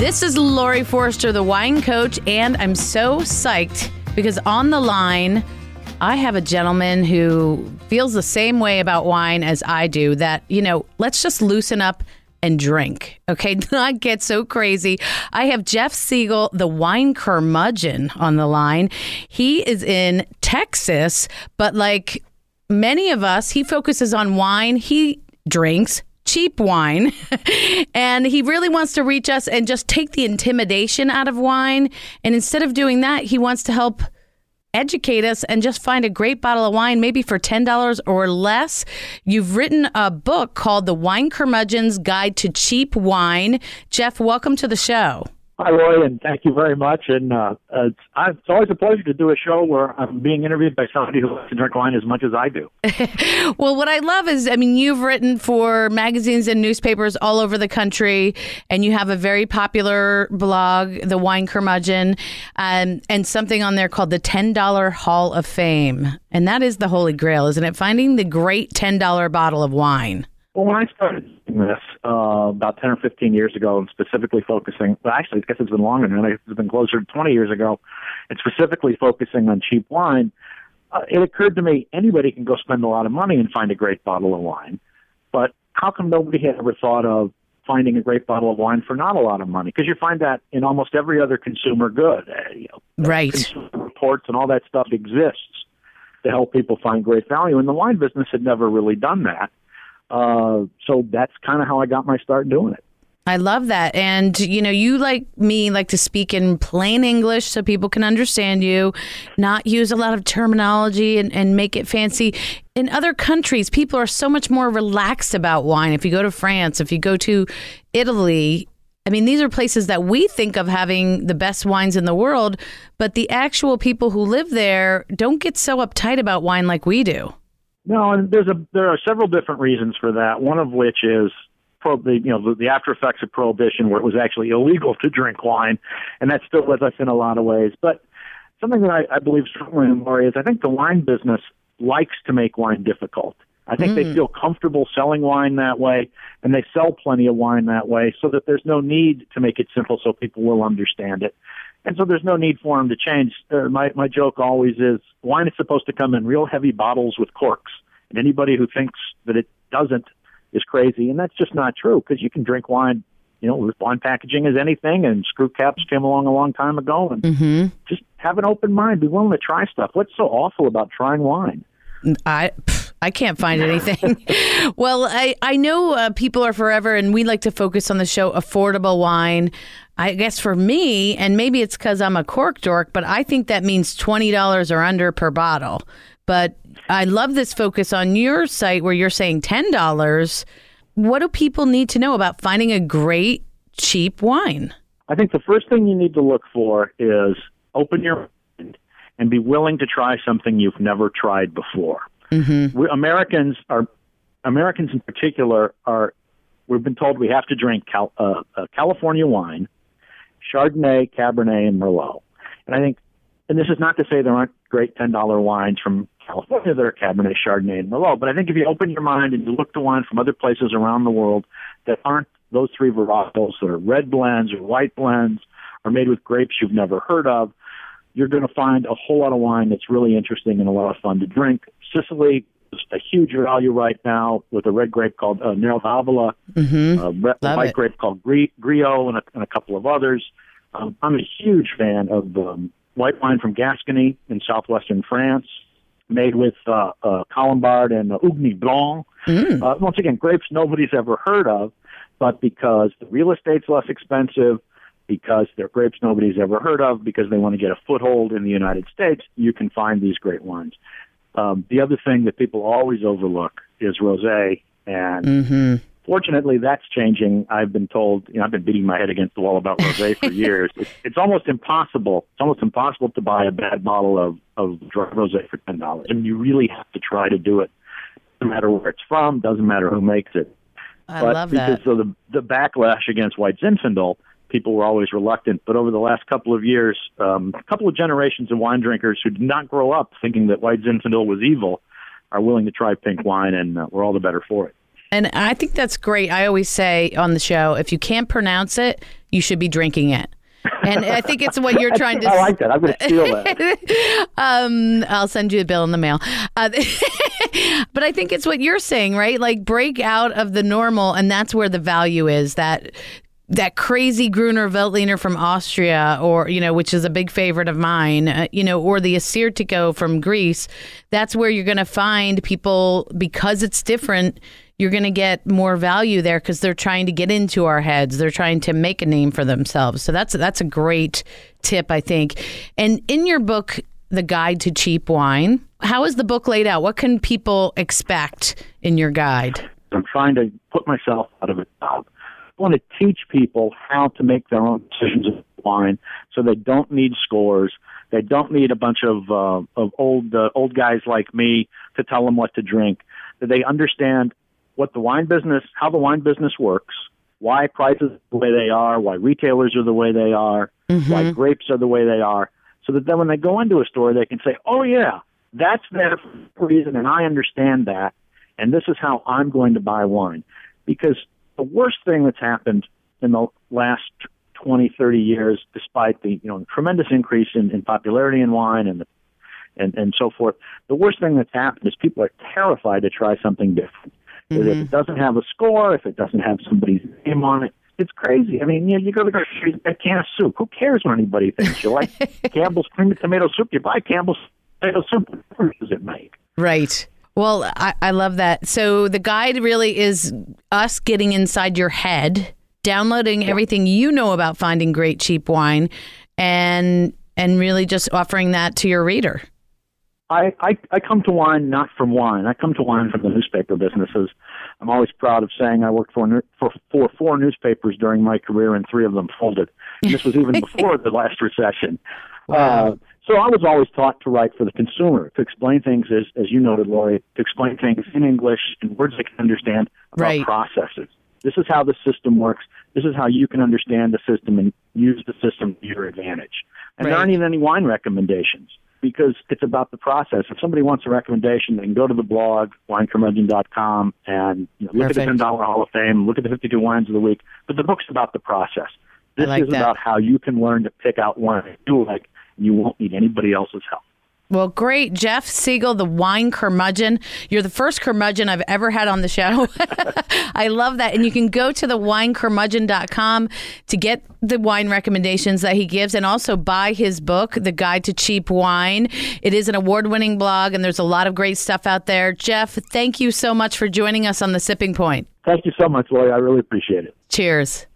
This is Laurie Forster, the wine coach, and I'm so psyched because on the line, I have a gentleman who feels the same way about wine as I do that, you know, let's just loosen up and drink. Okay, not get so crazy. I have Jeff Siegel, the wine curmudgeon, on the line. He is in Texas, but like many of us, he focuses on wine. He drinks cheap wine. and he really wants to reach us and just take the intimidation out of wine. And instead of doing that, he wants to help educate us and just find a great bottle of wine, maybe for $10 or less. You've written a book called The Wine Curmudgeon's Guide to Cheap Wine. Jeff, welcome to the show. Hi, Roy, and thank you very much. And uh, it's, it's always a pleasure to do a show where I'm being interviewed by somebody who likes to drink wine as much as I do. well, what I love is, I mean, you've written for magazines and newspapers all over the country, and you have a very popular blog, The Wine Curmudgeon, um, and something on there called the $10 Hall of Fame. And that is the holy grail, isn't it? Finding the great $10 bottle of wine. Well, when I started doing this uh, about 10 or 15 years ago and specifically focusing, well, actually, I guess it's been longer than that. It's been closer to 20 years ago, and specifically focusing on cheap wine, uh, it occurred to me anybody can go spend a lot of money and find a great bottle of wine. But how come nobody had ever thought of finding a great bottle of wine for not a lot of money? Because you find that in almost every other consumer good. Uh, you know, right. Consumer reports and all that stuff exists to help people find great value. And the wine business had never really done that. Uh, so that's kind of how I got my start doing it. I love that. And, you know, you like me like to speak in plain English so people can understand you, not use a lot of terminology and, and make it fancy. In other countries, people are so much more relaxed about wine. If you go to France, if you go to Italy, I mean, these are places that we think of having the best wines in the world, but the actual people who live there don't get so uptight about wine like we do. No, and there's a there are several different reasons for that. One of which is pro, the, you know the, the after effects of prohibition, where it was actually illegal to drink wine, and that's still with us in a lot of ways. But something that I, I believe strongly in, Laurie, is I think the wine business likes to make wine difficult. I think mm. they feel comfortable selling wine that way, and they sell plenty of wine that way, so that there's no need to make it simple so people will understand it. And so there's no need for them to change. Uh, my my joke always is wine is supposed to come in real heavy bottles with corks, and anybody who thinks that it doesn't is crazy. And that's just not true because you can drink wine, you know, with wine packaging as anything, and screw caps came along a long time ago. And mm-hmm. just have an open mind, be willing to try stuff. What's so awful about trying wine? I. I can't find anything. well, I, I know uh, people are forever, and we like to focus on the show affordable wine. I guess for me, and maybe it's because I'm a cork dork, but I think that means $20 or under per bottle. But I love this focus on your site where you're saying $10. What do people need to know about finding a great, cheap wine? I think the first thing you need to look for is open your mind and be willing to try something you've never tried before. Mm-hmm. We, Americans are Americans in particular are we've been told we have to drink Cal, uh, uh, California wine Chardonnay, Cabernet, and Merlot. And I think, and this is not to say there aren't great $10 wines from California that are Cabernet, Chardonnay, and Merlot, but I think if you open your mind and you look to wine from other places around the world that aren't those three varietals that are red blends or white blends or made with grapes you've never heard of, you're going to find a whole lot of wine that's really interesting and a lot of fun to drink. Sicily is a huge value right now with a red grape called uh, Nero d'Avola, mm-hmm. a, a white it. grape called Grillo, and a, and a couple of others. Um, I'm a huge fan of um, white wine from Gascony in southwestern France, made with uh, uh, Colombard and uh, Ugni Blanc. Mm. Uh, once again, grapes nobody's ever heard of, but because the real estate's less expensive, because they're grapes nobody's ever heard of, because they want to get a foothold in the United States, you can find these great wines. Um, the other thing that people always overlook is rosé, and mm-hmm. fortunately, that's changing. I've been told, you know, I've been beating my head against the wall about rosé for years. It's, it's almost impossible. It's almost impossible to buy a bad bottle of of dry rosé for ten dollars, and you really have to try to do it. No matter where it's from, doesn't matter who makes it. I but love because that. of the the backlash against white Zinfandel, people were always reluctant. But over the last couple of years, um, a couple of generations of wine drinkers who did not grow up thinking that white Zinfandel was evil are willing to try pink wine, and uh, we're all the better for it. And I think that's great. I always say on the show, if you can't pronounce it, you should be drinking it. And I think it's what you're trying to. I like that. I'm going to steal that. um, I'll send you the bill in the mail. Uh, but I think it's what you're saying, right? Like break out of the normal, and that's where the value is. That that crazy Gruner Veltliner from Austria, or you know, which is a big favorite of mine, uh, you know, or the Assyrtiko from Greece. That's where you're going to find people because it's different you're going to get more value there because they're trying to get into our heads. They're trying to make a name for themselves. So that's that's a great tip, I think. And in your book, The Guide to Cheap Wine, how is the book laid out? What can people expect in your guide? I'm trying to put myself out of it. I want to teach people how to make their own decisions of wine, so they don't need scores. They don't need a bunch of uh, of old uh, old guys like me to tell them what to drink. That they understand what the wine business, how the wine business works, why prices are the way they are, why retailers are the way they are, mm-hmm. why grapes are the way they are, so that then when they go into a store, they can say, "Oh yeah, that's a reason, and I understand that, and this is how I'm going to buy wine." Because the worst thing that's happened in the last 20, 30 years, despite the you know tremendous increase in, in popularity in wine and the and, and so forth. The worst thing that's happened is people are terrified to try something different. Mm-hmm. If it doesn't have a score, if it doesn't have somebody's name on it, it's crazy. I mean, you, know, you go to the grocery, a can of soup. Who cares what anybody thinks? You like Campbell's cream tomato soup, you buy Campbell's tomato soup. What does it make? Right. Well, I, I love that. So the guide really is us getting inside your head, downloading yeah. everything you know about finding great cheap wine, and and really just offering that to your reader. I, I, I come to wine not from wine. I come to wine from the newspaper businesses. I'm always proud of saying I worked for for, for four newspapers during my career, and three of them folded. And this was even before the last recession. Wow. Uh, so I was always taught to write for the consumer, to explain things, as, as you noted, Laurie, to explain things in English in words they can understand about right. processes. This is how the system works. This is how you can understand the system and use the system to your advantage. And right. there aren't even any wine recommendations because it's about the process. If somebody wants a recommendation, they can go to the blog, winecurmudgeon.com, and you know, look Perfect. at the $10 Hall of Fame, look at the 52 wines of the week. But the book's about the process. This like is that. about how you can learn to pick out wine you like, you won't need anybody else's help. Well, great. Jeff Siegel, the wine curmudgeon. You're the first curmudgeon I've ever had on the show. I love that. And you can go to the winecurmudgeon.com to get the wine recommendations that he gives and also buy his book, The Guide to Cheap Wine. It is an award winning blog, and there's a lot of great stuff out there. Jeff, thank you so much for joining us on The Sipping Point. Thank you so much, Laurie. I really appreciate it. Cheers.